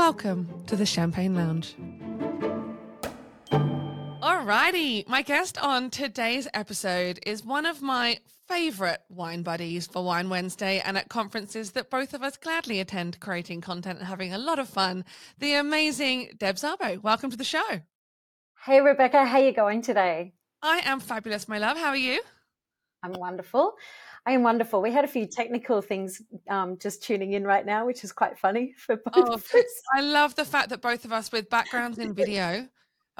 welcome to the Champagne Lounge. Alrighty, my guest on today's episode is one of my favorite wine buddies for Wine Wednesday and at conferences that both of us gladly attend, creating content and having a lot of fun. The amazing Deb Szabo. Welcome to the show. Hey, Rebecca. How are you going today? I am fabulous, my love. How are you? I'm wonderful. I am wonderful. We had a few technical things um, just tuning in right now, which is quite funny for both oh, of us. I love the fact that both of us with backgrounds in video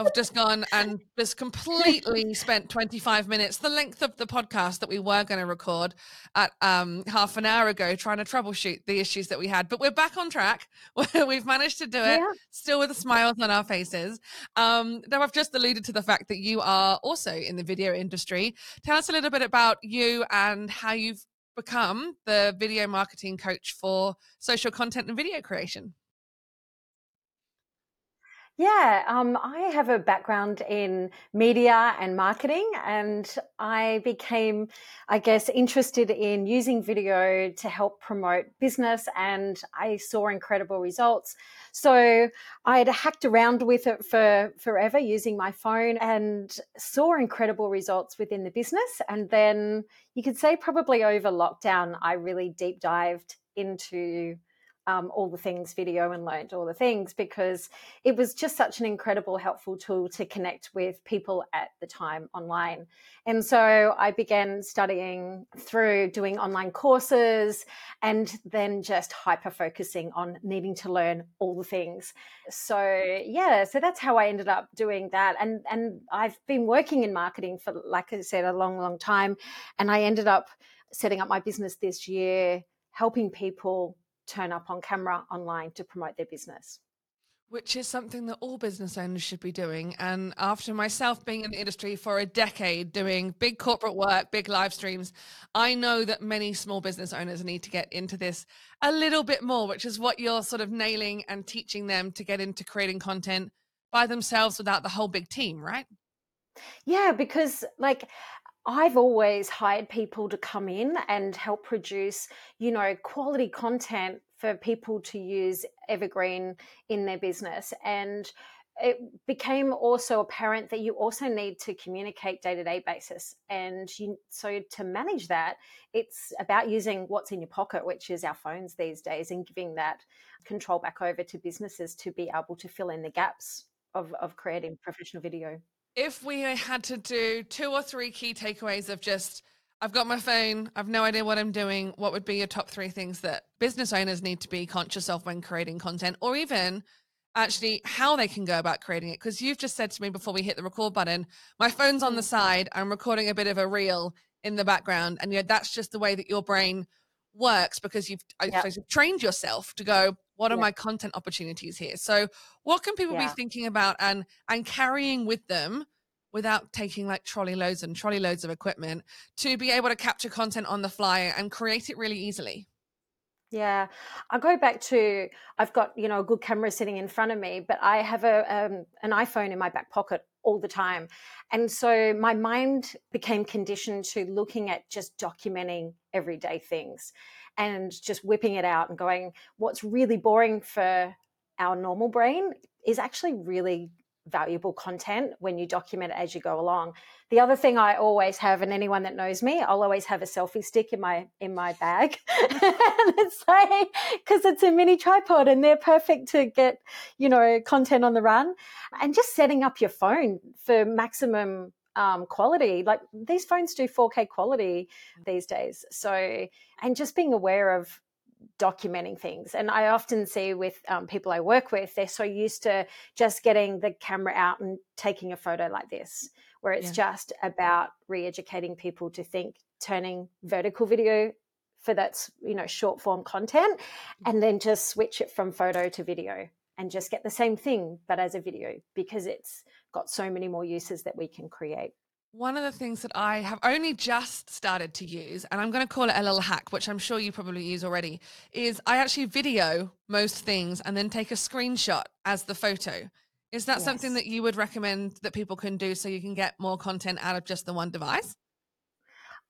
I've just gone and just completely spent 25 minutes, the length of the podcast that we were going to record at um, half an hour ago, trying to troubleshoot the issues that we had. But we're back on track. We've managed to do it, yeah. still with smiles on our faces. Um, though I've just alluded to the fact that you are also in the video industry. Tell us a little bit about you and how you've become the video marketing coach for social content and video creation. Yeah, um, I have a background in media and marketing, and I became, I guess, interested in using video to help promote business, and I saw incredible results. So I had hacked around with it for forever using my phone and saw incredible results within the business. And then you could say, probably over lockdown, I really deep dived into um, all the things video and learned all the things because it was just such an incredible helpful tool to connect with people at the time online. And so i began studying through doing online courses and then just hyper focusing on needing to learn all the things. So yeah so that's how i ended up doing that. And and i've been working in marketing for like i said a long long time. And i ended up setting up my business this year helping people turn up on camera online to promote their business. Which is something that all business owners should be doing. And after myself being in the industry for a decade, doing big corporate work, big live streams, I know that many small business owners need to get into this a little bit more, which is what you're sort of nailing and teaching them to get into creating content by themselves without the whole big team, right? Yeah, because like I've always hired people to come in and help produce, you know, quality content for people to use Evergreen in their business. And it became also apparent that you also need to communicate day to day basis. And you, so to manage that, it's about using what's in your pocket, which is our phones these days, and giving that control back over to businesses to be able to fill in the gaps of, of creating professional video if we had to do two or three key takeaways of just I've got my phone, I've no idea what I'm doing, what would be your top three things that business owners need to be conscious of when creating content, or even actually how they can go about creating it? Because you've just said to me before we hit the record button, my phone's on the mm. side, I'm recording a bit of a reel in the background, and you know, that's just the way that your brain works because you've yep. trained yourself to go what are yeah. my content opportunities here? So what can people yeah. be thinking about and and carrying with them without taking like trolley loads and trolley loads of equipment to be able to capture content on the fly and create it really easily? Yeah, I go back to I've got you know a good camera sitting in front of me, but I have a um, an iPhone in my back pocket all the time, and so my mind became conditioned to looking at just documenting everyday things and just whipping it out and going, what's really boring for our normal brain is actually really valuable content when you document it as you go along. The other thing I always have, and anyone that knows me, I'll always have a selfie stick in my in my bag. it's like because it's a mini tripod and they're perfect to get, you know, content on the run. And just setting up your phone for maximum um, quality. Like these phones do 4K quality these days. So, and just being aware of documenting things. And I often see with um, people I work with, they're so used to just getting the camera out and taking a photo like this, where it's yeah. just about re educating people to think turning vertical video for that's you know short form content and then just switch it from photo to video and just get the same thing but as a video because it's got so many more uses that we can create. One of the things that I have only just started to use, and I'm going to call it a little hack, which I'm sure you probably use already, is I actually video most things and then take a screenshot as the photo. Is that yes. something that you would recommend that people can do so you can get more content out of just the one device?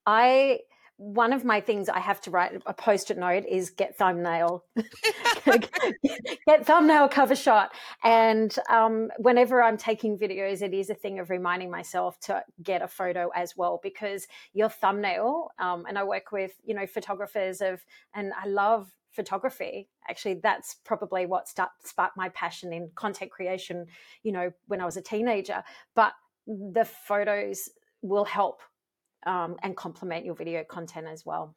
I one of my things I have to write a post-it note is get thumbnail, get thumbnail cover shot. And um, whenever I'm taking videos, it is a thing of reminding myself to get a photo as well because your thumbnail. Um, and I work with you know photographers of, and I love photography. Actually, that's probably what start, sparked my passion in content creation. You know, when I was a teenager, but the photos will help um, and complement your video content as well.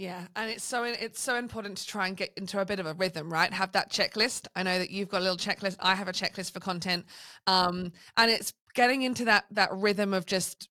Yeah, and it's so it's so important to try and get into a bit of a rhythm, right? Have that checklist. I know that you've got a little checklist. I have a checklist for content, um, and it's getting into that that rhythm of just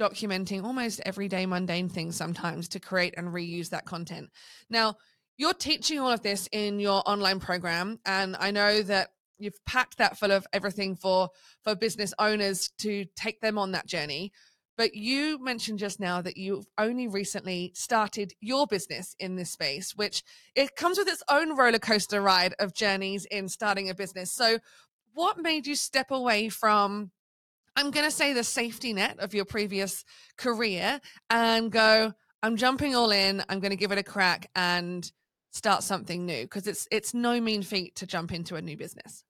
documenting almost everyday mundane things sometimes to create and reuse that content. Now, you're teaching all of this in your online program, and I know that you've packed that full of everything for for business owners to take them on that journey but you mentioned just now that you've only recently started your business in this space, which it comes with its own roller coaster ride of journeys in starting a business. So, what made you step away from, I'm going to say, the safety net of your previous career and go, I'm jumping all in, I'm going to give it a crack and start something new? Because it's it's no mean feat to jump into a new business.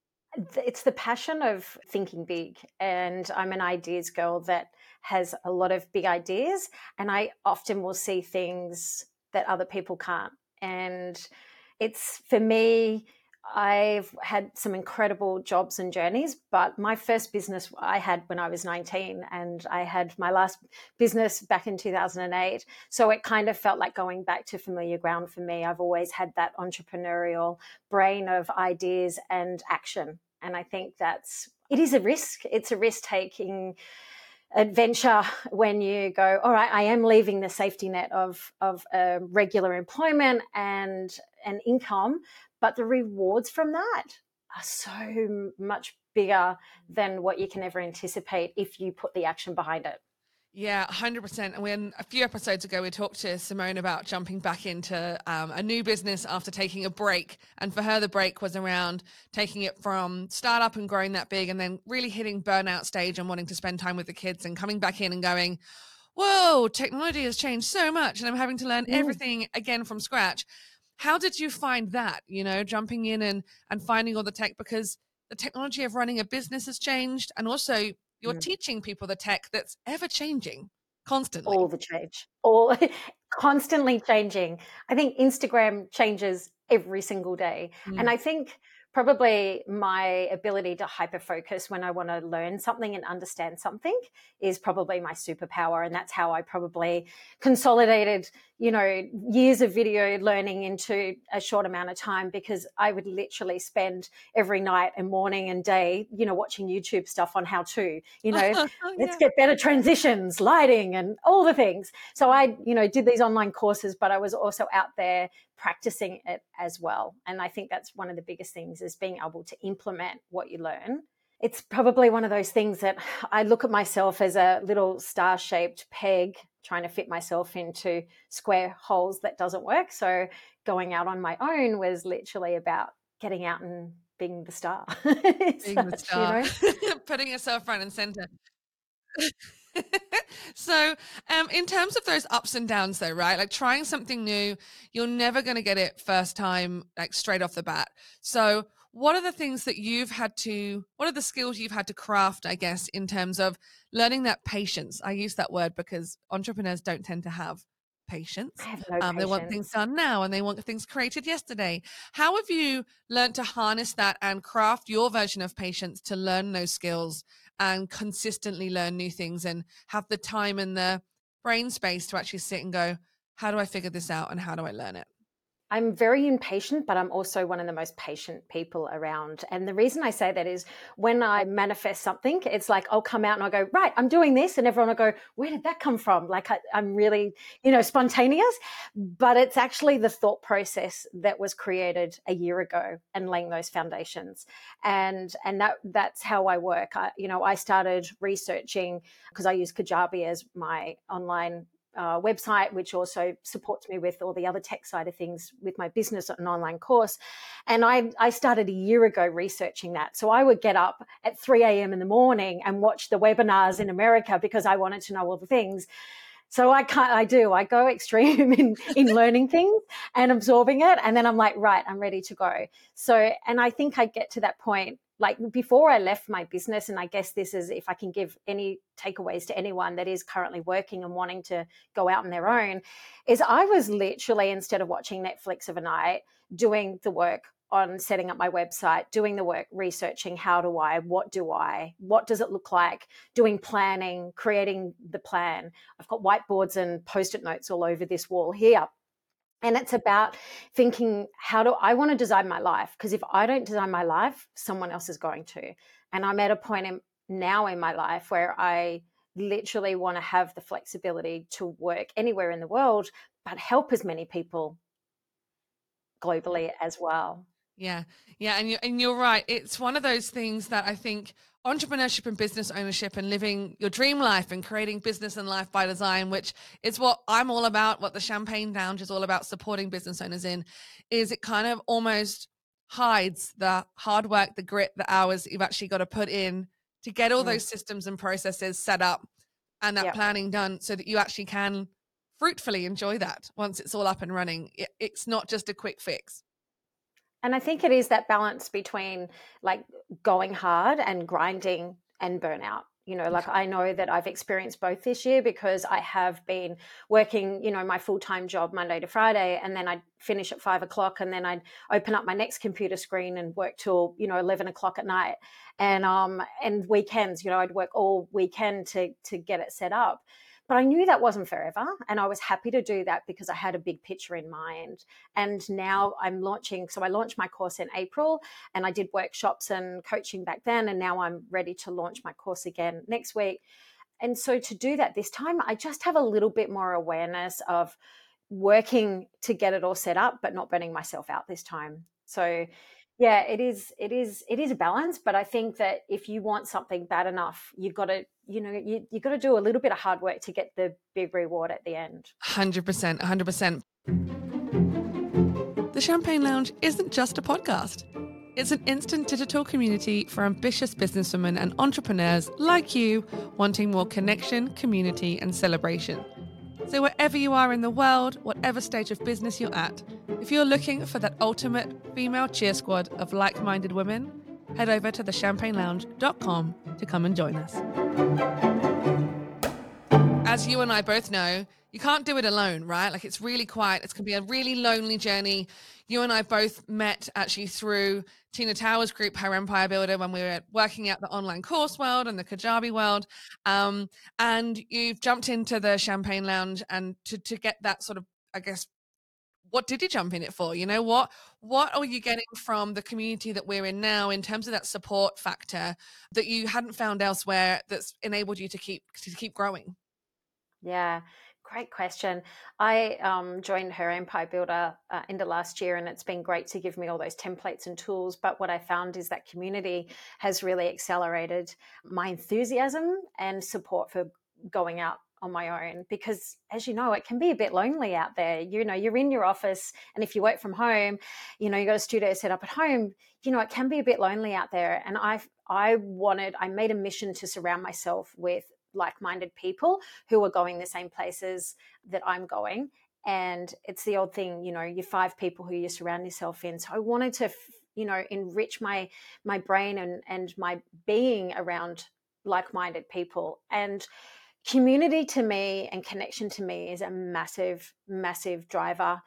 It's the passion of thinking big, and I'm an ideas girl that has a lot of big ideas, and I often will see things that other people can't. And it's for me, I've had some incredible jobs and journeys, but my first business I had when I was 19, and I had my last business back in 2008. So it kind of felt like going back to familiar ground for me. I've always had that entrepreneurial brain of ideas and action. And I think that's it is a risk. It's a risk taking adventure when you go all right i am leaving the safety net of of uh, regular employment and an income but the rewards from that are so much bigger than what you can ever anticipate if you put the action behind it yeah, 100%. And when a few episodes ago, we talked to Simone about jumping back into um, a new business after taking a break. And for her, the break was around taking it from startup and growing that big and then really hitting burnout stage and wanting to spend time with the kids and coming back in and going, whoa, technology has changed so much and I'm having to learn everything again from scratch. How did you find that, you know, jumping in and, and finding all the tech? Because the technology of running a business has changed and also you're mm. teaching people the tech that's ever changing constantly. All the change, all constantly changing. I think Instagram changes every single day. Mm. And I think probably my ability to hyper focus when I want to learn something and understand something is probably my superpower. And that's how I probably consolidated, you know, years of video learning into a short amount of time because I would literally spend every night and morning and day, you know, watching YouTube stuff on how to, you know, oh, yeah. let's get better transitions, lighting, and all the things. So I, you know, did these online courses, but I was also out there practicing it as well. And I think that's one of the biggest things is being able to implement what you learn. It's probably one of those things that I look at myself as a little star shaped peg trying to fit myself into square holes that doesn't work. So going out on my own was literally about getting out and being the star. being Such, the star. You know? Putting yourself front and center. so um in terms of those ups and downs though right like trying something new you're never going to get it first time like straight off the bat so what are the things that you've had to what are the skills you've had to craft i guess in terms of learning that patience i use that word because entrepreneurs don't tend to have patience. Have no um, they want things done now and they want things created yesterday. How have you learned to harness that and craft your version of patience to learn those skills and consistently learn new things and have the time and the brain space to actually sit and go, how do I figure this out and how do I learn it? I'm very impatient, but I'm also one of the most patient people around. And the reason I say that is when I manifest something, it's like I'll come out and I'll go, right, I'm doing this. And everyone will go, where did that come from? Like I, am really, you know, spontaneous. But it's actually the thought process that was created a year ago and laying those foundations. And and that that's how I work. I, you know, I started researching because I use Kajabi as my online uh, website, which also supports me with all the other tech side of things with my business, an online course. And I, I started a year ago researching that. So I would get up at 3 a.m. in the morning and watch the webinars in America because I wanted to know all the things. So I can't, I do, I go extreme in, in learning things and absorbing it. And then I'm like, right, I'm ready to go. So, and I think I get to that point like before I left my business, and I guess this is if I can give any takeaways to anyone that is currently working and wanting to go out on their own, is I was literally, instead of watching Netflix overnight, doing the work on setting up my website, doing the work, researching how do I, what do I, what does it look like, doing planning, creating the plan. I've got whiteboards and post it notes all over this wall here and it's about thinking, how do I want to design my life? Because if I don't design my life, someone else is going to. And I'm at a point in, now in my life where I literally want to have the flexibility to work anywhere in the world, but help as many people globally as well. Yeah, yeah, and you and you're right. It's one of those things that I think entrepreneurship and business ownership and living your dream life and creating business and life by design, which is what I'm all about, what the Champagne Lounge is all about supporting business owners in, is it kind of almost hides the hard work, the grit, the hours you've actually got to put in to get all mm. those systems and processes set up and that yep. planning done so that you actually can fruitfully enjoy that once it's all up and running. It, it's not just a quick fix. And I think it is that balance between like going hard and grinding and burnout. You know, like I know that I've experienced both this year because I have been working, you know, my full time job Monday to Friday, and then I'd finish at five o'clock, and then I'd open up my next computer screen and work till you know eleven o'clock at night, and um and weekends, you know, I'd work all weekend to to get it set up. But I knew that wasn't forever. And I was happy to do that because I had a big picture in mind. And now I'm launching. So I launched my course in April and I did workshops and coaching back then. And now I'm ready to launch my course again next week. And so to do that this time, I just have a little bit more awareness of working to get it all set up, but not burning myself out this time. So yeah it is it is it is a balance but i think that if you want something bad enough you've got to you know you, you've got to do a little bit of hard work to get the big reward at the end. 100% 100% the champagne lounge isn't just a podcast. It's an instant digital community for ambitious businesswomen and entrepreneurs like you wanting more connection community and celebration so, wherever you are in the world, whatever stage of business you're at, if you're looking for that ultimate female cheer squad of like minded women, head over to thechampagnelounge.com to come and join us. As you and I both know, you can't do it alone, right? Like it's really quiet. It's going to be a really lonely journey. You and I both met actually through Tina Towers' group, her Empire Builder, when we were working out the online course world and the Kajabi world. Um, and you've jumped into the Champagne Lounge and to, to get that sort of, I guess, what did you jump in it for? You know, what what are you getting from the community that we're in now in terms of that support factor that you hadn't found elsewhere that's enabled you to keep to keep growing? Yeah. Great question. I um, joined her Empire Builder uh, in the last year, and it's been great to give me all those templates and tools. But what I found is that community has really accelerated my enthusiasm and support for going out on my own because as you know it can be a bit lonely out there you know you're in your office and if you work from home you know you got a studio set up at home you know it can be a bit lonely out there and i i wanted i made a mission to surround myself with like-minded people who are going the same places that I'm going. And it's the old thing, you know, you're five people who you surround yourself in. So I wanted to, you know, enrich my my brain and and my being around like-minded people. And community to me and connection to me is a massive, massive driver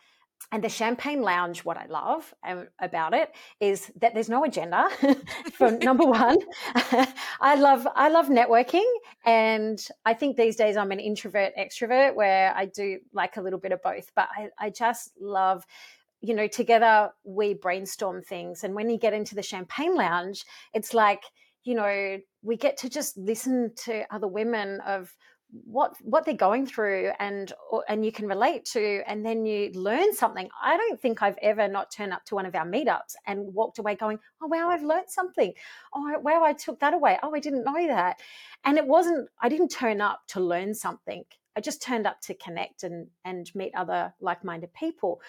and the champagne lounge what i love um, about it is that there's no agenda for number one. I love i love networking and i think these days i'm an introvert extrovert where i do like a little bit of both. But i, I just love you know together we brainstorm things. And when you get into the champagne lounge it's like you know we get to just listen to other women of what what they're going through and and you can relate to and then you learn something. I don't think i've ever not turned up to one of our meetups and walked away going oh wow i've learned something. Oh wow i took that away. Oh i didn't know that. And it wasn't i didn't turn up to learn something. I just turned up to connect and and meet other like-minded people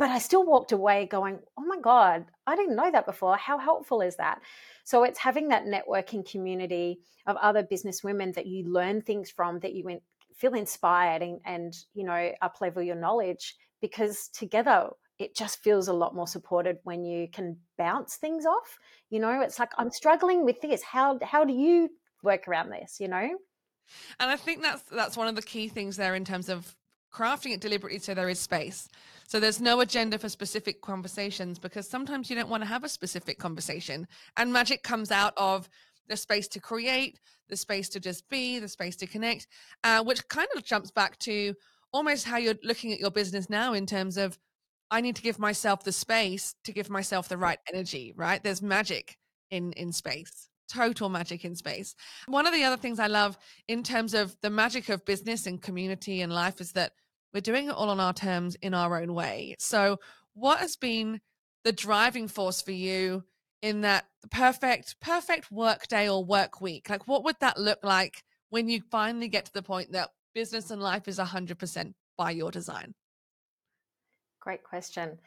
but i still walked away going oh my god i didn't know that before. How helpful is that? So it's having that networking community of other business women that you learn things from, that you feel inspired and, and you know up level your knowledge because together it just feels a lot more supported when you can bounce things off you know? It's like i'm struggling with this. How how do you work around this? You know? And i think that's that's one of the key things there in terms of crafting it deliberately so there is space so there's no agenda for specific conversations because sometimes you don't want to have a specific conversation and magic comes out of the space to create the space to just be the space to connect uh, which kind of jumps back to almost how you're looking at your business now in terms of I need to give myself the space to give myself the right energy, right? There's magic in in space. Total magic in space. One of the other things I love in terms of the magic of business and community and life is that we're doing it all on our terms in our own way. So, what has been the driving force for you in that perfect perfect work day or work week? Like what would that look like when you finally get to the point that business and life is 100% by your design? Great question.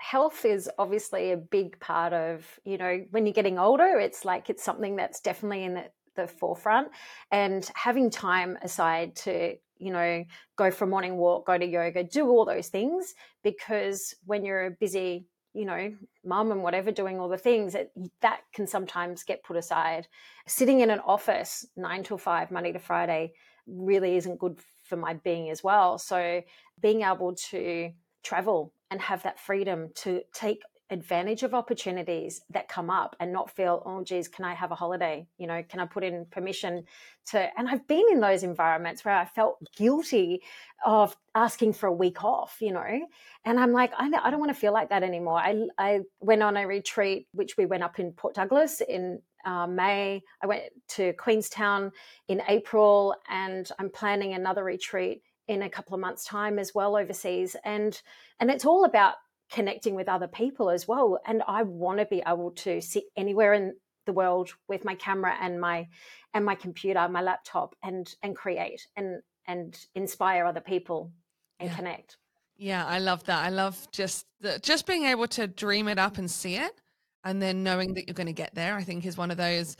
Health is obviously a big part of, you know, when you're getting older, it's like it's something that's definitely in the, the forefront. And having time aside to, you know, go for a morning walk, go to yoga, do all those things, because when you're a busy, you know, mum and whatever doing all the things, it, that can sometimes get put aside. Sitting in an office nine till five, Monday to Friday, really isn't good for my being as well. So being able to travel and have that freedom to take advantage of opportunities that come up and not feel oh geez can i have a holiday? You know can i put in permission to and i've been in those environments where i felt guilty of asking for a week off you know? And i'm like i, I don't want to feel like that anymore. I, I went on a retreat which we went up in port douglas in uh, may. I went to queenstown in april and i'm planning another retreat in a couple of months time as well overseas. And and it's all about connecting with other people as well and i want to be able to sit anywhere in the world with my camera and my and my computer my laptop and and create and and inspire other people and yeah. connect yeah i love that i love just the, just being able to dream it up and see it and then knowing that you're going to get there i think is one of those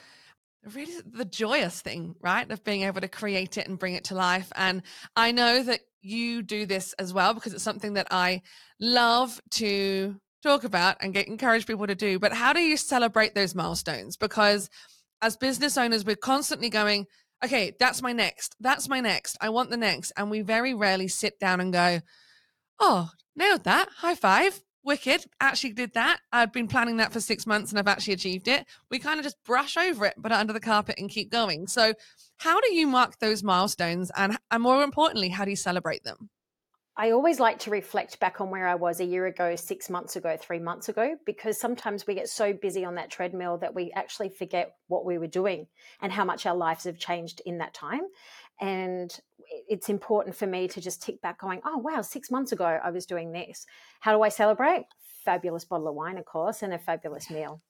really the joyous thing, right? Of being able to create it and bring it to life. And I know that you do this as well because it's something that I love to talk about and get encourage people to do. But how do you celebrate those milestones? Because as business owners, we're constantly going, okay, that's my next, that's my next, I want the next. And we very rarely sit down and go, oh, nailed that, high five wicked actually did that. I'd been planning that for six months and i've actually achieved it. We kind of just brush over it it under the carpet and keep going. So how do you mark those milestones? And, and more importantly how do you celebrate them? I always like to reflect back on where I was a year ago, six months ago, three months ago, because sometimes we get so busy on that treadmill that we actually forget what we were doing and how much our lives have changed in that time. And it's important for me to just tick back going, oh, wow, six months ago I was doing this. How do I celebrate? Fabulous bottle of wine, of course, and a fabulous meal.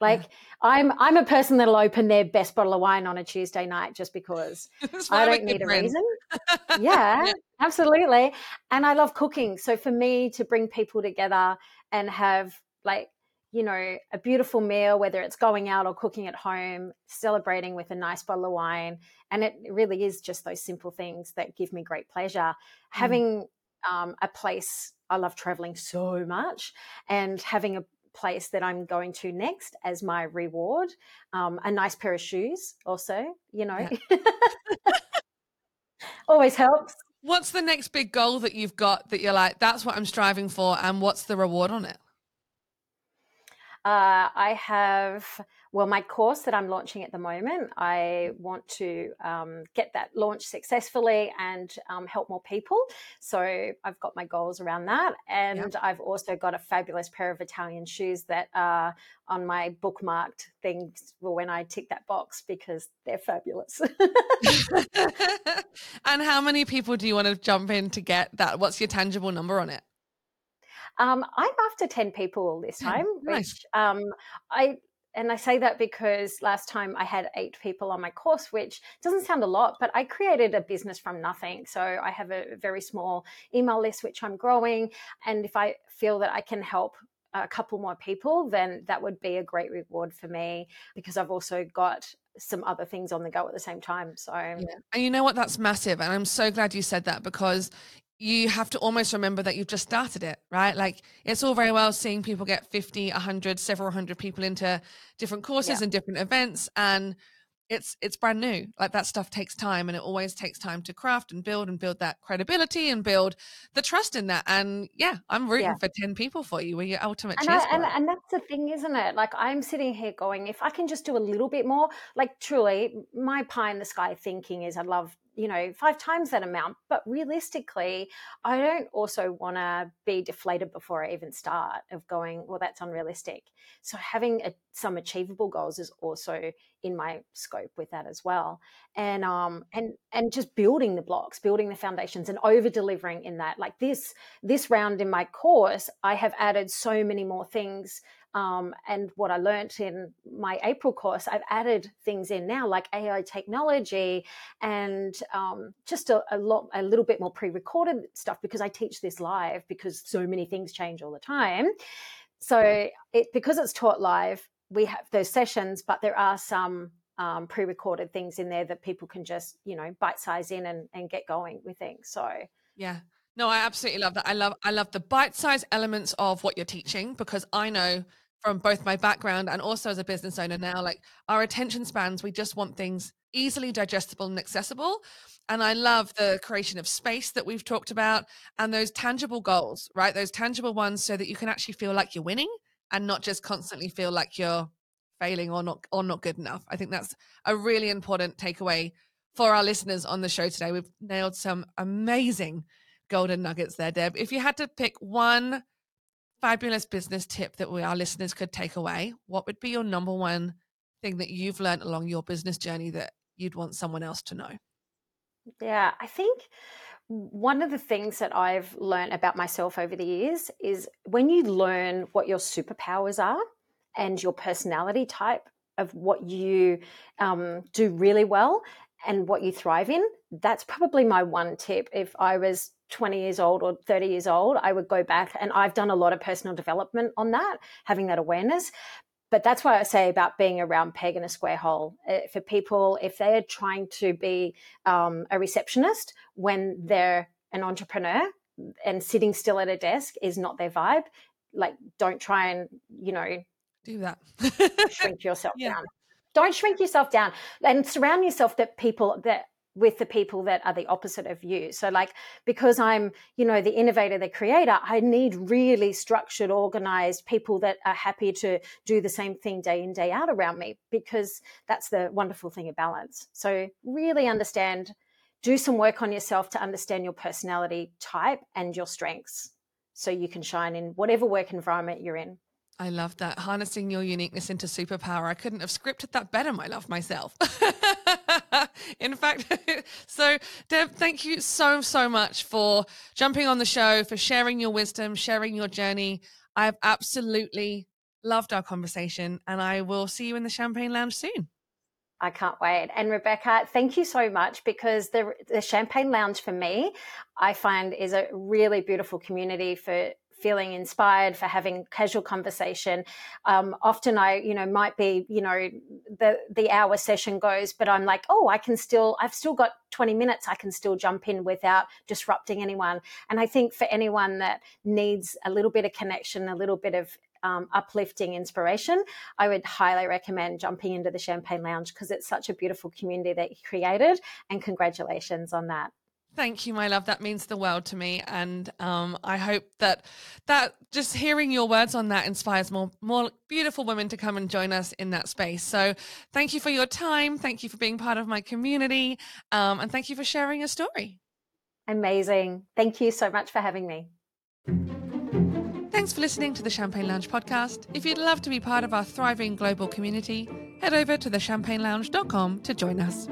Like yeah. I'm, I'm a person that'll open their best bottle of wine on a Tuesday night just because I don't need a reason. yeah, yeah, absolutely. And I love cooking, so for me to bring people together and have like you know, a beautiful meal, whether it's going out or cooking at home, celebrating with a nice bottle of wine. And it really is just those simple things that give me great pleasure. Mm. Having um, a place, I love traveling so much, and having a place that I'm going to next as my reward, um, a nice pair of shoes, also, you know, yeah. always helps. What's the next big goal that you've got that you're like, that's what I'm striving for, and what's the reward on it? Uh, I have, well, my course that I'm launching at the moment, I want to um, get that launched successfully and um, help more people. So I've got my goals around that. And yep. I've also got a fabulous pair of Italian shoes that are on my bookmarked things when I tick that box because they're fabulous. and how many people do you want to jump in to get that? What's your tangible number on it? Um, I'm after 10 people this time, nice. which um, I and I say that because last time I had eight people on my course, which doesn't sound a lot, but I created a business from nothing. So I have a very small email list, which I'm growing. And if I feel that I can help a couple more people, then that would be a great reward for me because I've also got some other things on the go at the same time. So, yeah. and you know what? That's massive. And I'm so glad you said that because you have to almost remember that you've just started it, right? Like it's all very well seeing people get 50, 100, several hundred people into different courses yeah. and different events. And it's it's brand new like that stuff takes time and it always takes time to craft and build and build that credibility and build the trust in that and yeah i'm rooting yeah. for 10 people for you we're your ultimate and, I, and, and, that's the thing isn't it like i'm sitting here going if i can just do a little bit more like truly my pie in the sky thinking is i love you know, five times that amount. But realistically, I don't also want to be deflated before I even start of going, well, that's unrealistic. So having a, some achievable goals is also in my scope with that as well. And um and and just building the blocks, building the foundations and over delivering in that. Like this this round in my course, I have added so many more things um, and what I learned in my April course, I've added things in now like AI technology and um, just a, a, lot, a little bit more pre-recorded stuff because I teach this live because so many things change all the time. So it because it's taught live, we have those sessions, but there are some um, pre-recorded things in there that people can just you know bite size in and, and get going with things. So yeah. No, I absolutely love that. I love I love the bite-sized elements of what you're teaching because I know from both my background and also as a business owner now, like our attention spans, we just want things easily digestible and accessible. And I love the creation of space that we've talked about and those tangible goals, right? Those tangible ones so that you can actually feel like you're winning and not just constantly feel like you're failing or not or not good enough. I think that's a really important takeaway for our listeners on the show today. We've nailed some amazing golden nuggets there, Deb. If you had to pick one fabulous business tip that we, our listeners could take away, what would be your number one thing that you've learned along your business journey that you'd want someone else to know? Yeah, I think one of the things that I've learned about myself over the years is when you learn what your superpowers are and your personality type of what you um, do really well and what you thrive in, that's probably my one tip. If I was 20 years old or 30 years old, I would go back and I've done a lot of personal development on that, having that awareness. But that's why I say about being a round peg in a square hole. Uh, for people, if they are trying to be um, a receptionist when they're an entrepreneur and sitting still at a desk is not their vibe, like don't try and, you know, do that. shrink yourself yeah. down. Don't shrink yourself down and surround yourself that people that with the people that are the opposite of you. So, like, because I'm, you know, the innovator, the creator, I need really structured, organized people that are happy to do the same thing day in, day out around me, because that's the wonderful thing of balance. So, really understand, do some work on yourself to understand your personality type and your strengths so you can shine in whatever work environment you're in. I love that. Harnessing your uniqueness into superpower. I couldn't have scripted that better, my love, myself. In fact, so Deb, thank you so, so much for jumping on the show, for sharing your wisdom, sharing your journey. I've absolutely loved our conversation, and I will see you in the Champagne Lounge soon. I can't wait. And Rebecca, thank you so much because the, the Champagne Lounge for me, I find is a really beautiful community for feeling inspired for having casual conversation um, often i you know might be you know the the hour session goes but i'm like oh i can still i've still got 20 minutes i can still jump in without disrupting anyone and i think for anyone that needs a little bit of connection a little bit of um, uplifting inspiration, I would highly recommend jumping into the Champagne Lounge because it's such a beautiful community that you created. And congratulations on that. Thank you, my love. That means the world to me, and um, I hope that that just hearing your words on that inspires more more beautiful women to come and join us in that space. So, thank you for your time. Thank you for being part of my community, um, and thank you for sharing your story. Amazing. Thank you so much for having me. Thanks for listening to the Champagne Lounge podcast. If you'd love to be part of our thriving global community, head over to thechampagnelounge.com to join us.